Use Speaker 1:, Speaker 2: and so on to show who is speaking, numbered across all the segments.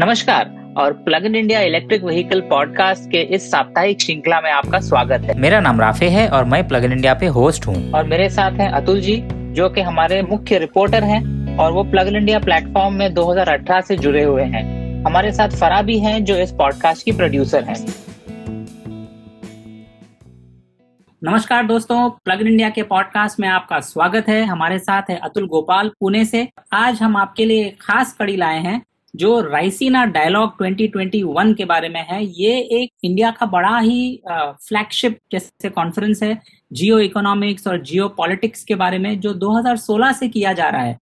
Speaker 1: नमस्कार और plug in India electric vehicle podcast के इस साप्ताहिक श्रृंखला में आपका स्वागत है।
Speaker 2: मेरा नाम राफे है और मैं प्लग इन इंडिया पे होस्ट हूँ।
Speaker 1: और मेरे साथ हैं अतुल जी जो कि हमारे मुख्य रिपोर्टर हैं और वो प्लग इन इंडिया प्लेटफॉर्म में 2018 से जुड़े हुए हैं। हमारे साथ फरा भी हैं जो इस पॉडकास्ट की प्रोड्यूसर हैं।
Speaker 3: नमस्कार दोस्तों प्लग इन इंडिया के पॉडकास्ट में आपका स्वागत है। हमारे साथ है अतुल गोपाल पुणे से। आज हम आपके लिए खास कड़ी लाए हैं जो राइसीना डायलॉग 2021 के बारे में है, ये एक इंडिया का बड़ा ही फ्लैगशिप जैसे कॉन्फ्रेंस है जियो इकोनॉमिक्स और जियो पॉलिटिक्स के बारे में, जो 2016 से किया जा रहा है।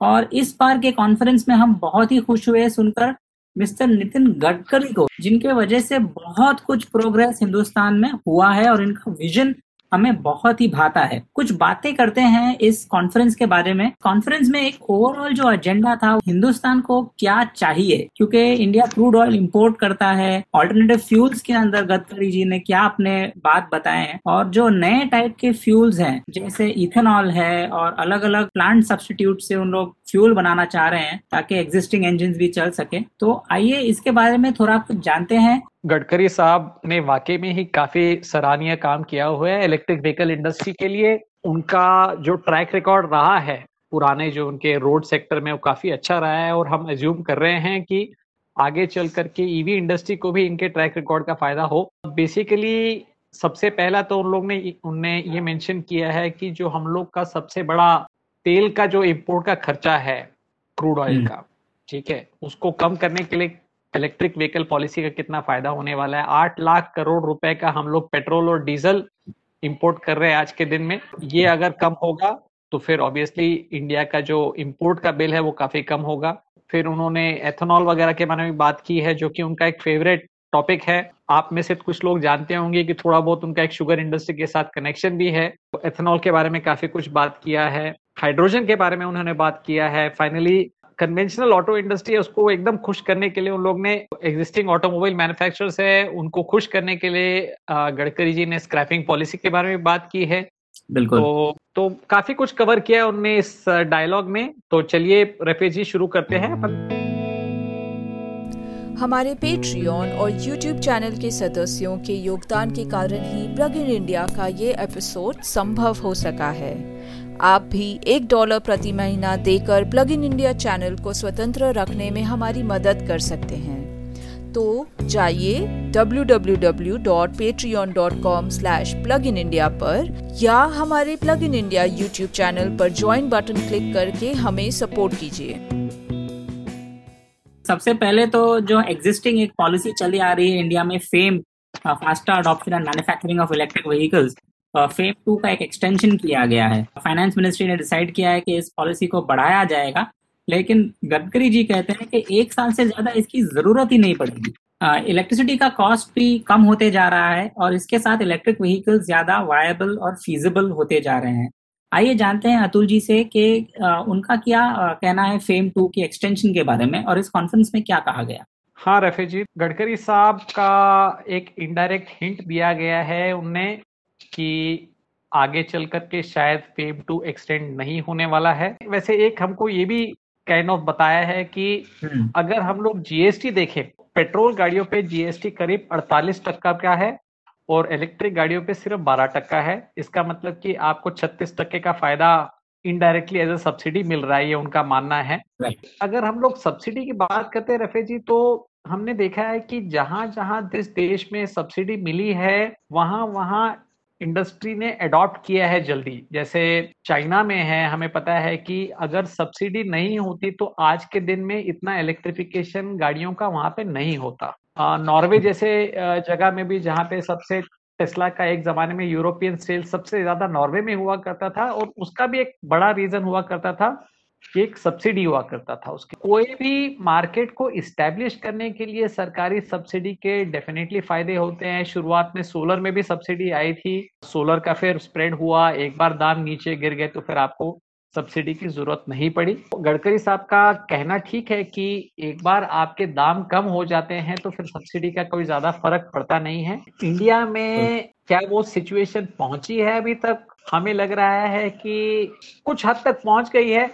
Speaker 3: और इस बार के कॉन्फ्रेंस में हम बहुत ही खुश हुए सुनकर मिस्टर नितिन गडकरी को, जिनके वजह से बहुत कुछ प्रोग्रेस हिंदुस्तान में हुआ है और इनका विजन हमें बहुत ही भाता है। कुछ बातें करते हैं इस कॉन्फ्रेंस के बारे में। कॉन्फ्रेंस में एक ओवरऑल जो एजेंडा था, हिंदुस्तान को क्या चाहिए? क्योंकि इंडिया क्रूड ऑयल इम्पोर्ट करता है। ऑल्टरनेटिव फ्यूल्स के अंदर गडकरी जी ने क्या अपने बात बताए हैं? और जो नए टाइप के फ्यूल्स हैं, जैसे इथेनॉल है और अलग अलग प्लांट सब्सटीट्यूट से उन लोग फ्यूल बनाना चाह रहे हैं, ताकि एग्जिस्टिंग इंजन भी चल सके। तो आइए इसके बारे में थोड़ा कुछ जानते हैं।
Speaker 4: गडकरी साहब ने वाकई में ही काफ़ी सराहनीय काम किया हुआ है इलेक्ट्रिक व्हीकल इंडस्ट्री के लिए उनका जो ट्रैक रिकॉर्ड रहा है पुराने जो उनके रोड सेक्टर में वो काफ़ी अच्छा रहा है और हम एज्यूम कर रहे हैं कि आगे चल करके ईवी e इंडस्ट्री को भी इनके ट्रैक रिकॉर्ड का फ़ायदा हो बेसिकली सबसे पहला तो उन लोग ने उनने ये मेंशन किया है कि जो हम लोग का सबसे बड़ा तेल का जो इम्पोर्ट का खर्चा है क्रूड ऑयल हम्म। का ठीक है उसको कम करने के लिए इलेक्ट्रिक व्हीकल पॉलिसी का कितना फ़ायदा होने वाला है? आठ लाख करोड़ रुपए का हम लोग पेट्रोल और डीजल इंपोर्ट कर रहे हैं आज के दिन में। ये अगर कम होगा तो फिर ऑब्वियसली इंडिया का जो इम्पोर्ट का बिल है, वो काफ़ी कम होगा। फिर उन्होंने एथेनॉल वगैरह के बारे में बात की है, जो कि उनका एक फेवरेट टॉपिक है। आप में से कुछ लोग जानते होंगे कि थोड़ा बहुत उनका एक शुगर इंडस्ट्री के साथ कनेक्शन भी है। एथेनॉल के बारे में काफ़ी कुछ बात किया है। हाइड्रोजन के बारे में उन्होंने बात किया है। फाइनली कन्वेंशनल ऑटो इंडस्ट्री है उसको एकदम खुश करने के लिए उन लोग ने एग्जिस्टिंग ऑटोमोबाइल मैन्युफैक्चरर्स है उनको खुश करने के लिए गडकरी जी ने स्क्रैपिंग पॉलिसी के बारे में बात की है।
Speaker 3: बिल्कुल।
Speaker 4: तो, तो काफ़ी कुछ कवर किया है उनने इस डायलॉग में। तो चलिए रफे जी शुरू करते हैं अपन।
Speaker 5: हमारे पेट्रियन और यूट्यूब चैनल के सदस्यों के योगदान के कारण ही प्लग इन इंडिया का ये एपिसोड संभव हो सका है। आप भी एक डॉलर प्रति महीना देकर प्लग इन इंडिया चैनल को स्वतंत्र रखने में हमारी मदद कर सकते हैं। तो जाइए www.patreon.com/pluginindia पर या हमारे plug in India YouTube channel पर ज्वाइन बटन क्लिक करके हमें सपोर्ट कीजिए।
Speaker 3: सबसे पहले तो जो एग्जिस्टिंग एक पॉलिसी चली आ रही है इंडिया में FAME faster adoption and manufacturing of electric vehicles FAME two का एक एक्सटेंशन किया गया है। फाइनेंस मिनिस्ट्री ने डिसाइड किया है कि इस पॉलिसी को बढ़ाया जाएगा, लेकिन गडकरी जी कहते हैं कि एक साल से ज़्यादा इसकी ज़रूरत ही नहीं पड़ेगी। इलेक्ट्रिसिटी का कॉस्ट भी कम होते जा रहा है और इसके साथ इलेक्ट्रिक व्हीकल ज़्यादा वायबल और फीजिबल होते जा रहे हैं। आइए जानते हैं अतुल जी से कि उनका क्या कहना है फेम टू की एक्सटेंशन के बारे में और इस कॉन्फ्रेंस में क्या कहा गया।
Speaker 4: हाँ रफे जी, गडकरी साहब का एक इनडायरेक्ट हिंट दिया गया है। उनने कि आगे चल करके शायद फेम टू एक्सटेंड नहीं होने वाला है। वैसे एक हमको ये भी काइंड ऑफ़ बताया है कि हम्म। अगर हम लोग जीएसटी देखें पेट्रोल गाड़ियों पे जीएसटी करीब 48 टक्का का है और इलेक्ट्रिक गाड़ियों पे सिर्फ़ 12 टक्का है। इसका मतलब कि आपको 36 टक्के का फ़ायदा इनडायरेक्टली एज ए सब्सिडी मिल रहा है ये उनका मानना है। अगर हम लोग सब्सिडी की बात करते हैं रफे जी तो हमने देखा है कि जहाँ जहाँ जिस देश में सब्सिडी मिली है वहाँ वहाँ इंडस्ट्री ने अडॉप्ट किया है जल्दी। जैसे चाइना में है, हमें पता है कि अगर सब्सिडी नहीं होती तो आज के दिन में इतना इलेक्ट्रिफिकेशन गाड़ियों का वहाँ पे नहीं होता। नॉर्वे जैसे जगह में भी जहाँ पे सबसे टेस्ला का एक जमाने में यूरोपियन सेल सबसे ज़्यादा नॉर्वे में हुआ करता था और उसका भी एक बड़ा रीजन हुआ करता था। एक सब्सिडी हुआ करता था उसके। कोई भी मार्केट को इस्टेब्लिश करने के लिए सरकारी सब्सिडी के डेफिनेटली फ़ायदे होते हैं। शुरुआत में सोलर में भी सब्सिडी आई थी। सोलर का फिर स्प्रेड हुआ। एक बार दाम नीचे गिर गए तो फिर आपको सब्सिडी की ज़रूरत नहीं पड़ी। गडकरी साहब का कहना ठीक है कि एक बार आपके दाम कम हो जाते हैं तो फिर सब्सिडी का कोई ज़्यादा फ़र्क पड़ता नहीं है। इंडिया में क्या वो सिचुएशन पहुँची है अभी तक? हमें लग रहा है कि कुछ हद तक पहुँच गई है।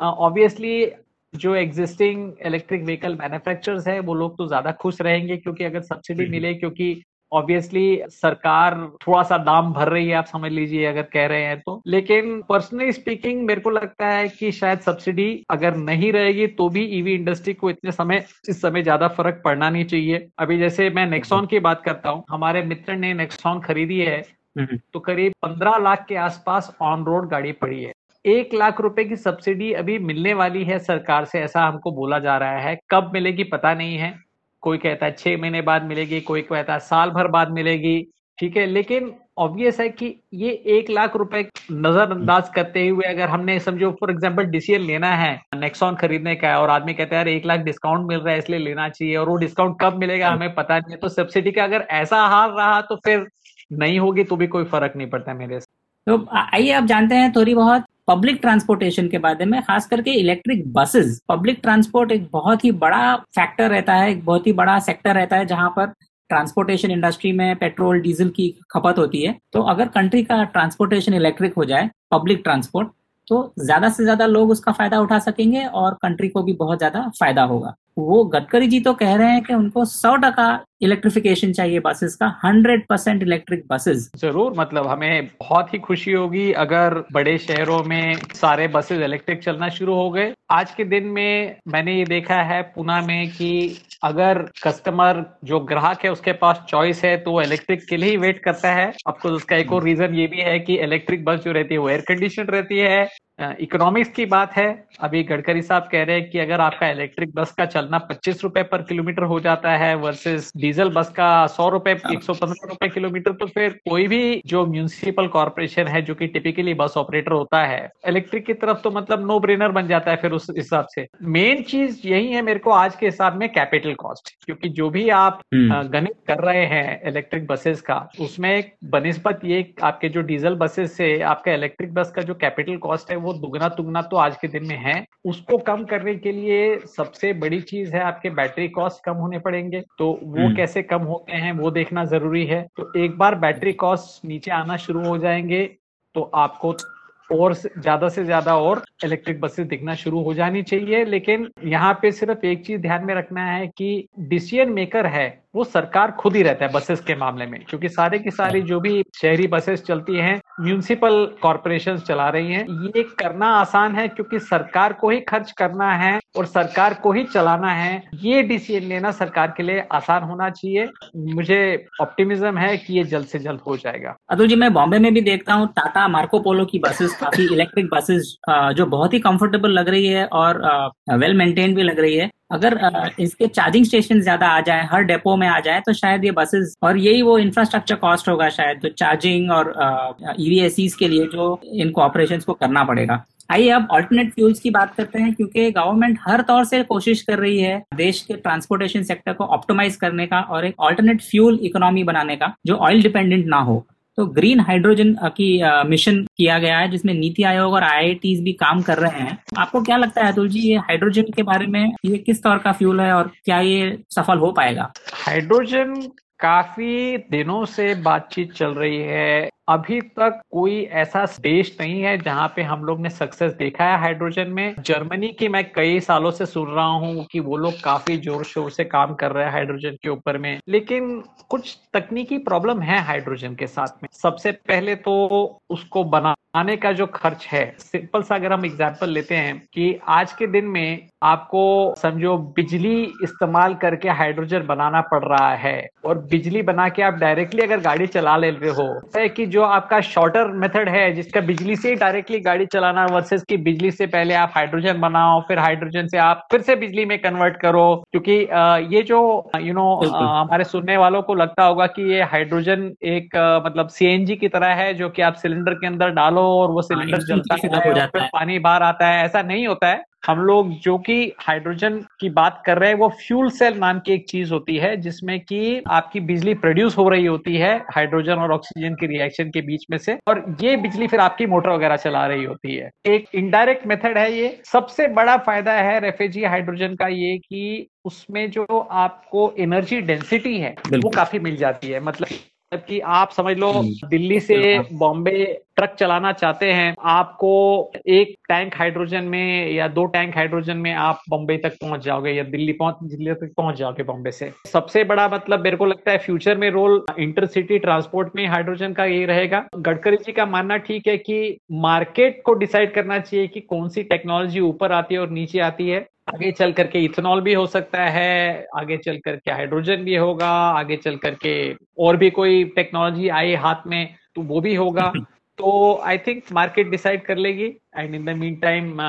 Speaker 4: ऑब्वियसली जो एग्जिस्टिंग इलेक्ट्रिक व्हीकल मैन्युफैक्चरर्स है वो लोग तो ज़्यादा खुश रहेंगे क्योंकि अगर सब्सिडी मिले क्योंकि ऑब्वियसली सरकार थोड़ा सा दाम भर रही है आप समझ लीजिए अगर कह रहे हैं तो। लेकिन पर्सनली स्पीकिंग मेरे को लगता है कि शायद सब्सिडी अगर नहीं रहेगी तो भी ईवी इंडस्ट्री को इतने समय इस समय ज़्यादा फ़र्क पड़ना नहीं चाहिए। अभी जैसे मैं नेक्सॉन की बात करता हूँ हमारे मित्र ने नेक्सॉन खरीदी है हम्म। तो करीब पंद्रह लाख के आसपास ऑन रोड गाड़ी पड़ी है। एक लाख रुपए की सब्सिडी अभी मिलने वाली है सरकार से, ऐसा हमको बोला जा रहा है। कब मिलेगी पता नहीं है। कोई कहता है छह महीने बाद मिलेगी, कोई कहता है साल भर बाद मिलेगी, ठीक है। लेकिन ऑब्वियस है कि ये एक लाख रुपए नजरअंदाज करते हुए अगर हमने, समझो फॉर एग्जांपल डिसीज़न लेना है नेक्सॉन खरीदने का है और आदमी कहता है यार एक लाख डिस्काउंट मिल रहा है, इसलिए लेना चाहिए। और वो डिस्काउंट कब मिलेगा, हमें पता नहीं है। तो सब्सिडी का अगर ऐसा हाल रहा तो फिर नहीं होगी तो भी कोई फ़र्क नहीं पड़ता मेरे से।
Speaker 3: तो आइए, आप जानते हैं, थोड़ी बहुत पब्लिक ट्रांसपोर्टेशन के बारे में, खास करके इलेक्ट्रिक बसेस पब्लिक ट्रांसपोर्ट एक बहुत ही बड़ा फैक्टर रहता है, एक बहुत ही बड़ा सेक्टर रहता है जहाँ पर ट्रांसपोर्टेशन इंडस्ट्री में पेट्रोल डीजल की खपत होती है। तो अगर कंट्री का ट्रांसपोर्टेशन इलेक्ट्रिक हो जाए पब्लिक ट्रांसपोर्ट तो ज़्यादा से ज़्यादा लोग उसका फ़ायदा उठा सकेंगे और कंट्री को भी बहुत ज़्यादा फ़ायदा होगा। वो गडकरी जी तो कह रहे हैं कि उनको सौ टका इलेक्ट्रिफिकेशन चाहिए बसेस का हंड्रेड परसेंट इलेक्ट्रिक बसेस
Speaker 4: ज़रूर मतलब हमें बहुत ही खुशी होगी अगर बड़े शहरों में सारे बसेस इलेक्ट्रिक चलना शुरू हो गए। आज के दिन में मैंने ये देखा है पुणे में कि अगर कस्टमर जो ग्राहक है उसके पास चॉइस है तो इलेक्ट्रिक के लिए ही वेट करता है। आपको उसका एक और रीजन ये भी है कि इलेक्ट्रिक बस जो रहती है वो एयर कंडीशन रहती है। इकोनॉमिक्स की बात है। अभी गडकरी साहब कह रहे हैं कि अगर आपका इलेक्ट्रिक बस का चलना पच्चीस रुपए पर किलोमीटर हो जाता है वर्सेस डीजल बस का सौ रुपए एक सौ पंद्रह रुपए किलोमीटर तो फिर कोई भी जो म्यूनिसिपल कॉरपोरेशन है जो कि टिपिकली बस ऑपरेटर होता है इलेक्ट्रिक की तरफ़ तो मतलब नो ब्रेनर बन जाता है फिर उस हिसाब से। मेन चीज़ यही है मेरे को आज के हिसाब में कैपिटल कॉस्ट क्योंकि जो भी आप हम्म। गणित कर रहे हैं इलेक्ट्रिक बसेस का उसमें बनस्बत ये आपके जो डीजल बसेस से आपका इलेक्ट्रिक बस का जो कैपिटल कॉस्ट है वो दुगना तुगना तो आज के दिन में है। उसको कम करने के लिए सबसे बड़ी चीज़ है आपके बैटरी कॉस्ट कम होने पड़ेंगे। तो वो हम्म। कैसे कम होते हैं वो देखना ज़रूरी है। तो एक बार बैटरी कॉस्ट नीचे आना शुरू हो जाएँगे तो आपको और ज़्यादा से ज़्यादा और इलेक्ट्रिक बसेस दिखना शुरू हो जानी चाहिए। लेकिन यहाँ पे सिर्फ़ एक चीज़ ध्यान में रखना है कि डिसीज़न मेकर है। वो सरकार खुद ही रहता है बसेस के मामले में, क्योंकि सारे की सारी जो भी शहरी बसेस चलती हैं म्यूनिसिपल कॉरपोरेशन चला रही हैं। ये करना आसान है, क्योंकि सरकार को ही खर्च करना है और सरकार को ही चलाना है। ये डिसीज़न लेना सरकार के लिए आसान होना चाहिए। मुझे ऑप्टिमिज्म है कि ये जल्द से जल्द हो जाएगा।
Speaker 3: अतुल जी, मैं बॉम्बे में भी देखता हूँ, टाटा मार्को पोलो की बसेस काफ़ी इलेक्ट्रिक बसेस जो बहुत ही कंफर्टेबल लग रही है और वेल मेंटेन भी लग रही है। अगर इसके चार्जिंग स्टेशन ज़्यादा आ जाए, हर डेपो में आ जाए तो शायद ये बसेस और यही वो इंफ्रास्ट्रक्चर कॉस्ट होगा शायद तो चार्जिंग और ईवीएससीज के लिए जो इनको ऑपरेशन को करना पड़ेगा। आइए अब ऑल्टरनेट फ्यूल्स की बात करते हैं, क्योंकि गवर्नमेंट हर तौर से कोशिश कर रही है देश के ट्रांसपोर्टेशन सेक्टर को ऑप्टिमाइज करने का और एक ऑल्टरनेट फ्यूल इकोनॉमी बनाने का, जो ऑयल डिपेंडेंट ना हो। तो ग्रीन हाइड्रोजन की मिशन किया गया है, जिसमें नीति आयोग और आईआईटी भी काम कर रहे हैं। आपको क्या लगता है, अतुल जी, ये हाइड्रोजन के बारे में, ये किस तौर का फ्यूल है और क्या ये सफल हो पाएगा?
Speaker 4: हाइड्रोजन काफ़ी दिनों से बातचीत चल रही है। अभी तक कोई ऐसा देश नहीं है जहाँ पे हम लोग ने सक्सेस देखा है हाइड्रोजन में। जर्मनी की मैं कई सालों से सुन रहा हूँ कि वो लोग काफ़ी ज़ोर शोर से काम कर रहे हैं हाइड्रोजन के ऊपर में। लेकिन कुछ तकनीकी प्रॉब्लम है हाइड्रोजन के साथ में। सबसे पहले तो उसको बनाने का जो खर्च है सिंपल सा अगर हम एग्ज़ाम्पल लेते हैं कि आज के दिन में आपको समझो बिजली इस्तेमाल करके हाइड्रोजन बनाना पड़ रहा है और बिजली बना के आप डायरेक्टली अगर गाड़ी चला ले रहे हो है कि जो आपका शॉर्टर मेथड है जिसका बिजली से ही डायरेक्टली गाड़ी चलाना वर्सेस की बिजली से पहले आप हाइड्रोजन बनाओ फिर हाइड्रोजन से आप फिर से बिजली में कन्वर्ट करो। क्योंकि ये जो यू नो हमारे सुनने वालों को लगता होगा कि ये हाइड्रोजन एक मतलब सीएनजी की तरह है जो कि आप सिलेंडर के अंदर डालो और वो सिलेंडर जलता है। पानी बाहर आता है। ऐसा नहीं होता है। हम लोग जो कि हाइड्रोजन की बात कर रहे हैं वो फ्यूल सेल नाम की एक चीज़ होती है जिसमें कि आपकी बिजली प्रोड्यूस हो रही होती है हाइड्रोजन और ऑक्सीजन के रिएक्शन के बीच में से और ये बिजली फिर आपकी मोटर वगैरह चला रही होती है। एक इनडायरेक्ट मेथड है ये। सबसे बड़ा फ़ायदा है रेफ्रिजी हाइड्रोजन का ये कि उसमें जो आपको एनर्जी डेंसिटी है वो काफ़ी मिल जाती है। मतलब कि आप समझ लो हम्म। दिल्ली से बॉम्बे ट्रक चलाना चाहते हैं, आपको एक टैंक हाइड्रोजन में या दो टैंक हाइड्रोजन में आप बॉम्बे तक पहुँच जाओगे या दिल्ली पहुँच, दिल्ली तक पहुँच जाओगे बॉम्बे से। सबसे बड़ा मतलब मेरे को लगता है फ्यूचर में रोल इंटरसिटी ट्रांसपोर्ट में हाइड्रोजन का ये रहेगा। गडकरी जी का मानना ठीक है कि मार्केट को डिसाइड करना चाहिए कि कौन सी टेक्नोलॉजी ऊपर आती है और नीचे आती है। आगे चल करके इथेनॉल भी हो सकता है, आगे चल करके हाइड्रोजन भी होगा, आगे चल करके और भी कोई टेक्नोलॉजी आई हाथ में तो वो भी होगा। तो आई थिंक मार्केट डिसाइड कर लेगी। And in the mean time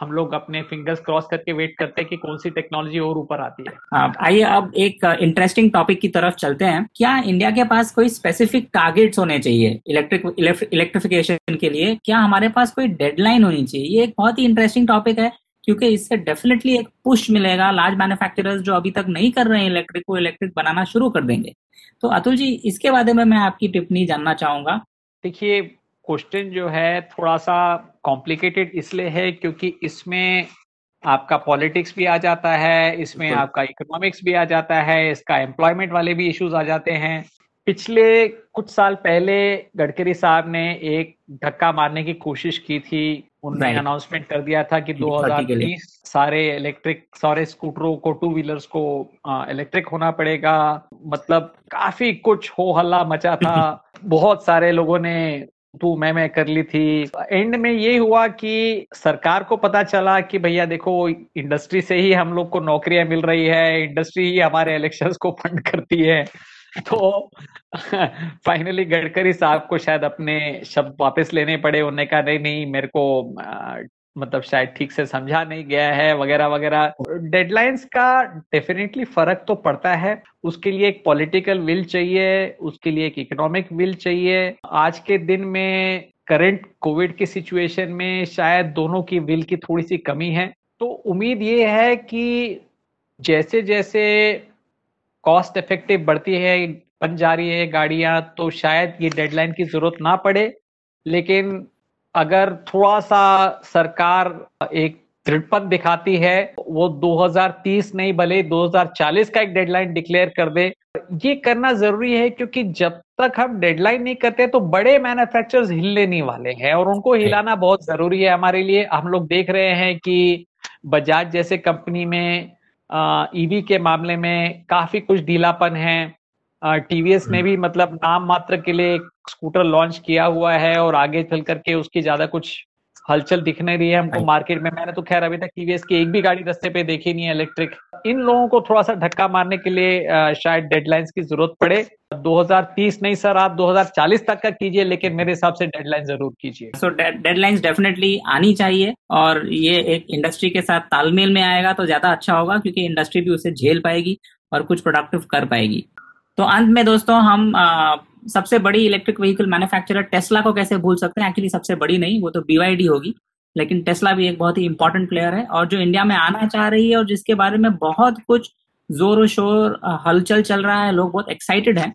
Speaker 4: हम लोग अपने फिंगर्स क्रॉस करके वेट करते हैं कि कौन सी टेक्नोलॉजी और ऊपर आती है।
Speaker 3: आइए अब एक इंटरेस्टिंग टॉपिक की तरफ़ चलते हैं। क्या इंडिया के पास कोई स्पेसिफिक टारगेट्स होने चाहिए इलेक्ट्रिक इलेक्ट्रिफिकेशन के लिए? क्या हमारे पास कोई डेडलाइन होनी चाहिए? ये एक बहुत ही इंटरेस्टिंग टॉपिक है क्योंकि इससे डेफिनेटली एक पुश मिलेगा। लार्ज मैन्युफैक्चरर्स जो अभी तक नहीं कर रहे हैं इलेक्ट्रिक को इलेक्ट्रिक बनाना शुरू कर देंगे। तो अतुल जी इसके बारे में मैं आपकी टिप्पणी जानना चाहूँगा।
Speaker 4: देखिए क्वेश्चन जो है थोड़ा सा कॉम्प्लिकेटेड इसलिए है क्योंकि इसमें आपका पॉलिटिक्स भी आ जाता है इसमें आपका इकोनॉमिक्स भी आ जाता है इसका एम्प्लॉयमेंट वाले भी इश्यूज़ आ जाते हैं। पिछले कुछ साल पहले गडकरी साहब ने एक धक्का मारने की कोशिश की थी उन्होंने अनाउंसमेंट कर दिया था कि 2030 सारे इलेक्ट्रिक सारे स्कूटरों को टू व्हीलर्स को इलेक्ट्रिक होना पड़ेगा। मतलब काफ़ी कुछ हो हल्ला मचा था। बहुत सारे लोगों ने तू, मैं मैं कर ली थी। एंड में ये हुआ कि सरकार को पता चला कि भैया देखो इंडस्ट्री से ही हम लोग को नौकरियाँ मिल रही है इंडस्ट्री ही हमारे इलेक्शंस को फंड करती है। तो फाइनली गडकरी साहब को शायद अपने शब्द वापस लेने पड़े। उन्होंने कहा, नहीं नहीं, मेरे को मतलब शायद ठीक से समझा नहीं गया है, वगैरह वगैरह। डेडलाइंस का डेफिनेटली फ़र्क तो पड़ता है। उसके लिए एक पॉलिटिकल विल चाहिए, उसके लिए एक इकोनॉमिक विल चाहिए। आज के दिन में करंट कोविड की सिचुएशन में शायद दोनों की विल की थोड़ी सी कमी है। तो उम्मीद ये है कि जैसे जैसे कॉस्ट इफ़ेक्टिव बढ़ती है, बन जा रही है गाड़ियाँ तो शायद ये डेडलाइन की ज़रूरत ना पड़े। लेकिन अगर थोड़ा सा सरकार एक दृढ़पन दिखाती है वो 2030 नहीं भले 2040 का एक डेडलाइन डिक्लेयर कर दे। ये करना ज़रूरी है क्योंकि जब तक हम डेडलाइन नहीं करते तो बड़े मैन्युफैक्चरर्स हिलने नहीं वाले हैं और उनको हिलाना बहुत ज़रूरी है हमारे लिए। हम लोग देख रहे हैं कि बजाज जैसे कंपनी में ईवी के मामले में काफ़ी कुछ ढीलापन है। टीवीएस ने हम्म। भी मतलब नाम मात्र के लिए एक स्कूटर लॉन्च किया हुआ है और आगे चल करके उसकी ज़्यादा कुछ हलचल दिख नहीं रही है हमको मार्केट में। मैंने तो खैर अभी तक टीवीएस की एक भी गाड़ी रस्ते पे देखी नहीं है इलेक्ट्रिक इन लोगों को थोड़ा सा धक्का मारने के लिए शायद डेडलाइंस की ज़रूरत पड़े। 2030 नहीं सर आप 2040 तक का कीजिए लेकिन मेरे हिसाब से डेडलाइन ज़रूर कीजिए।
Speaker 3: सो डेडलाइंस डेफिनेटली आनी चाहिए और ये एक इंडस्ट्री के साथ तालमेल में आएगा तो ज़्यादा अच्छा होगा क्योंकि इंडस्ट्री भी उसे झेल पाएगी और कुछ प्रोडक्टिव कर पाएगी। तो अंत में दोस्तों हम आ, सबसे बड़ी इलेक्ट्रिक व्हीकल मैन्युफैक्चरर टेस्ला को कैसे भूल सकते हैं? एक्चुअली सबसे बड़ी नहीं वो तो बीवाईडी होगी। लेकिन टेस्ला भी एक बहुत ही इंपॉर्टेंट प्लेयर है। और जो इंडिया में आना चाह रही है और जिसके बारे में बहुत कुछ ज़ोर शोर हलचल चल रहा है लोग बहुत एक्साइटेड है।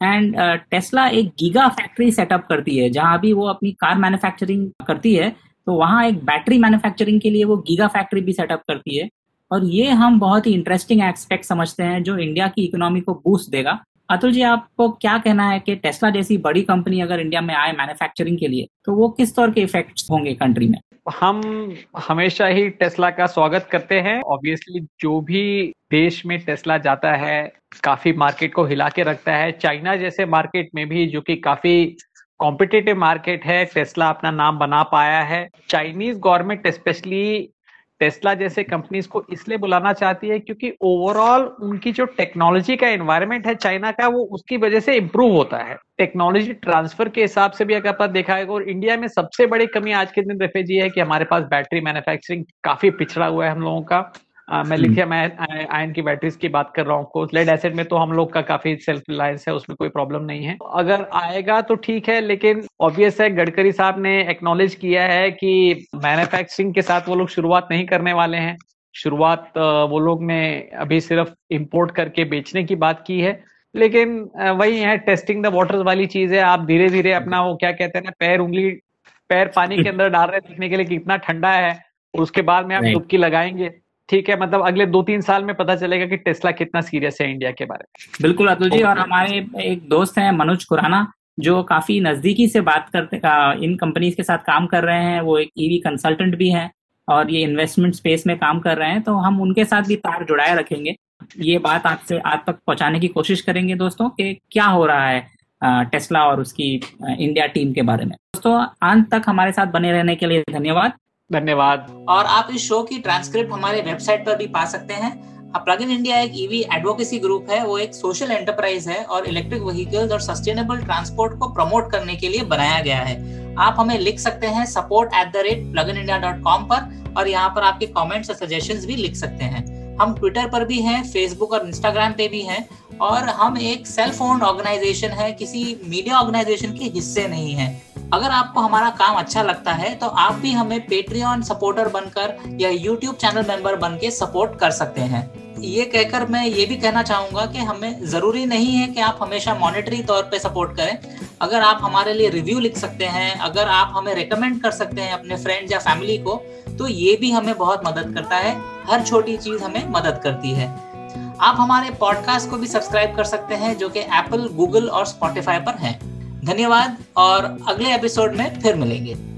Speaker 3: एंड टेस्ला एक गीगा फैक्ट्री सेटअप करती है जहाँ भी वो अपनी कार मैन्युफैक्चरिंग करती है तो वहाँ एक बैटरी मैन्युफैक्चरिंग के लिए वो गीगा फैक्ट्री भी सेटअप करती है। और ये हम बहुत ही इंटरेस्टिंग एक्सपेक्ट समझते हैं जो इंडिया की इकोनॉमी को बूस्ट देगा। अतुल जी, आपको क्या कहना है कि टेस्ला जैसी बड़ी कंपनी अगर इंडिया में आए मैन्युफैक्चरिंग के लिए तो वो किस तरह के इफेक्ट्स होंगे कंट्री में?
Speaker 4: हम हमेशा ही टेस्ला का स्वागत करते हैं। ऑब्वियसली जो भी देश में टेस्ला जाता है, काफ़ी मार्केट को हिला के रखता है। चाइना जैसे मार्केट में भी, जो कि काफ़ी कॉम्पिटेटिव मार्केट है टेस्ला अपना नाम बना पाया है। चाइनीज़ गवर्नमेंट स्पेशली टेस्ला जैसे कंपनीज़ को इसलिए बुलाना चाहती है क्योंकि ओवरऑल उनकी जो टेक्नोलॉजी का एनवायरमेंट है चाइना का, वो उसकी वजह से इम्प्रूव होता है। टेक्नोलॉजी ट्रांसफ़र के हिसाब से भी अगर आप देखा है और इंडिया में सबसे बड़ी कमी आज के दिन रेफेजी है कि हमारे पास बैटरी मैन्युफैक्चरिंग काफ़ी पिछड़ा हुआ है हम लोगों का। मैं लिथियम आयन की बैटरीज की बात कर रहा हूँ लेड एसिड में तो हम लोग का काफ़ी सेल्फ रिलायंस है उसमें कोई प्रॉब्लम नहीं है। अगर आएगा तो ठीक है लेकिन ऑब्वियस है गडकरी साहब ने एक्नोलेज किया है कि मैन्युफैक्चरिंग के साथ वो लोग शुरुआत नहीं करने वाले हैं। शुरुआत वो लोग ने अभी सिर्फ़ इम्पोर्ट करके बेचने की बात की है। लेकिन वही है टेस्टिंग द वाटर्स वाली चीज़ है। आप धीरे धीरे अपना वो क्या कहते हैं ना पैर उंगली पैर पानी के अंदर डाल रहे देखने के लिए कितना ठंडा है और उसके बाद में आप डुबकी लगाएँगे। ठीक है मतलब अगले दो तीन साल में पता चलेगा कि टेस्ला कितना सीरियस है इंडिया के बारे में।
Speaker 3: बिल्कुल अतुल जी और हमारे एक दोस्त हैं मनोज खुराना जो काफ़ी नजदीकी से बात करते इन कंपनीज़ के साथ काम कर रहे हैं वो एक ईवी कंसल्टेंट भी हैं और ये इन्वेस्टमेंट स्पेस में काम कर रहे हैं तो हम उनके साथ भी तार जुड़ाए रखेंगे। ये बात आपसे आज तक पहुँचाने की कोशिश करेंगे दोस्तों कि क्या हो रहा है टेस्ला और उसकी इंडिया टीम के बारे में। दोस्तों अंत तक हमारे साथ बने रहने के लिए धन्यवाद।
Speaker 4: धन्यवाद।
Speaker 1: और आप इस शो की ट्रांसक्रिप्ट हमारे वेबसाइट पर भी पा सकते हैं। प्लग इन इंडिया एक ईवी एडवोकेसी ग्रुप है, वो एक सोशल एंटरप्राइज है और इलेक्ट्रिक व्हीकल्स और सस्टेनेबल ट्रांसपोर्ट को प्रमोट करने के लिए बनाया गया है। आप हमें लिख सकते हैं support at the rate plug in India dot com पर और यहाँ पर आपके कॉमेंट्स और सजेशन भी लिख सकते हैं। हम ट्विटर पर भी हैं फेसबुक और इंस्टाग्राम पे भी हैं और हम एक सेल्फ ओन ऑर्गेनाइजेशन है, किसी मीडिया ऑर्गेनाइजेशन के हिस्से नहीं है। अगर आपको हमारा काम अच्छा लगता है तो आप भी हमें पेट्रियन सपोर्टर बनकर या यूट्यूब चैनल मेंबर बन के सपोर्ट कर सकते हैं। ये कहकर मैं ये भी कहना चाहूँगा कि हमें ज़रूरी नहीं है कि आप हमेशा मॉनेटरी तौर पे सपोर्ट करें। अगर आप हमारे लिए रिव्यू लिख सकते हैं, अगर आप हमें रिकमेंड कर सकते हैं अपने फ्रेंड या फैमिली को तो ये भी हमें बहुत मदद करता है। हर छोटी चीज़ हमें मदद करती है। आप हमारे पॉडकास्ट को भी सब्सक्राइब कर सकते हैं, जो कि एप्पल गूगल और स्पॉटिफाई पर हैं। धन्यवाद और अगले एपिसोड में फिर मिलेंगे।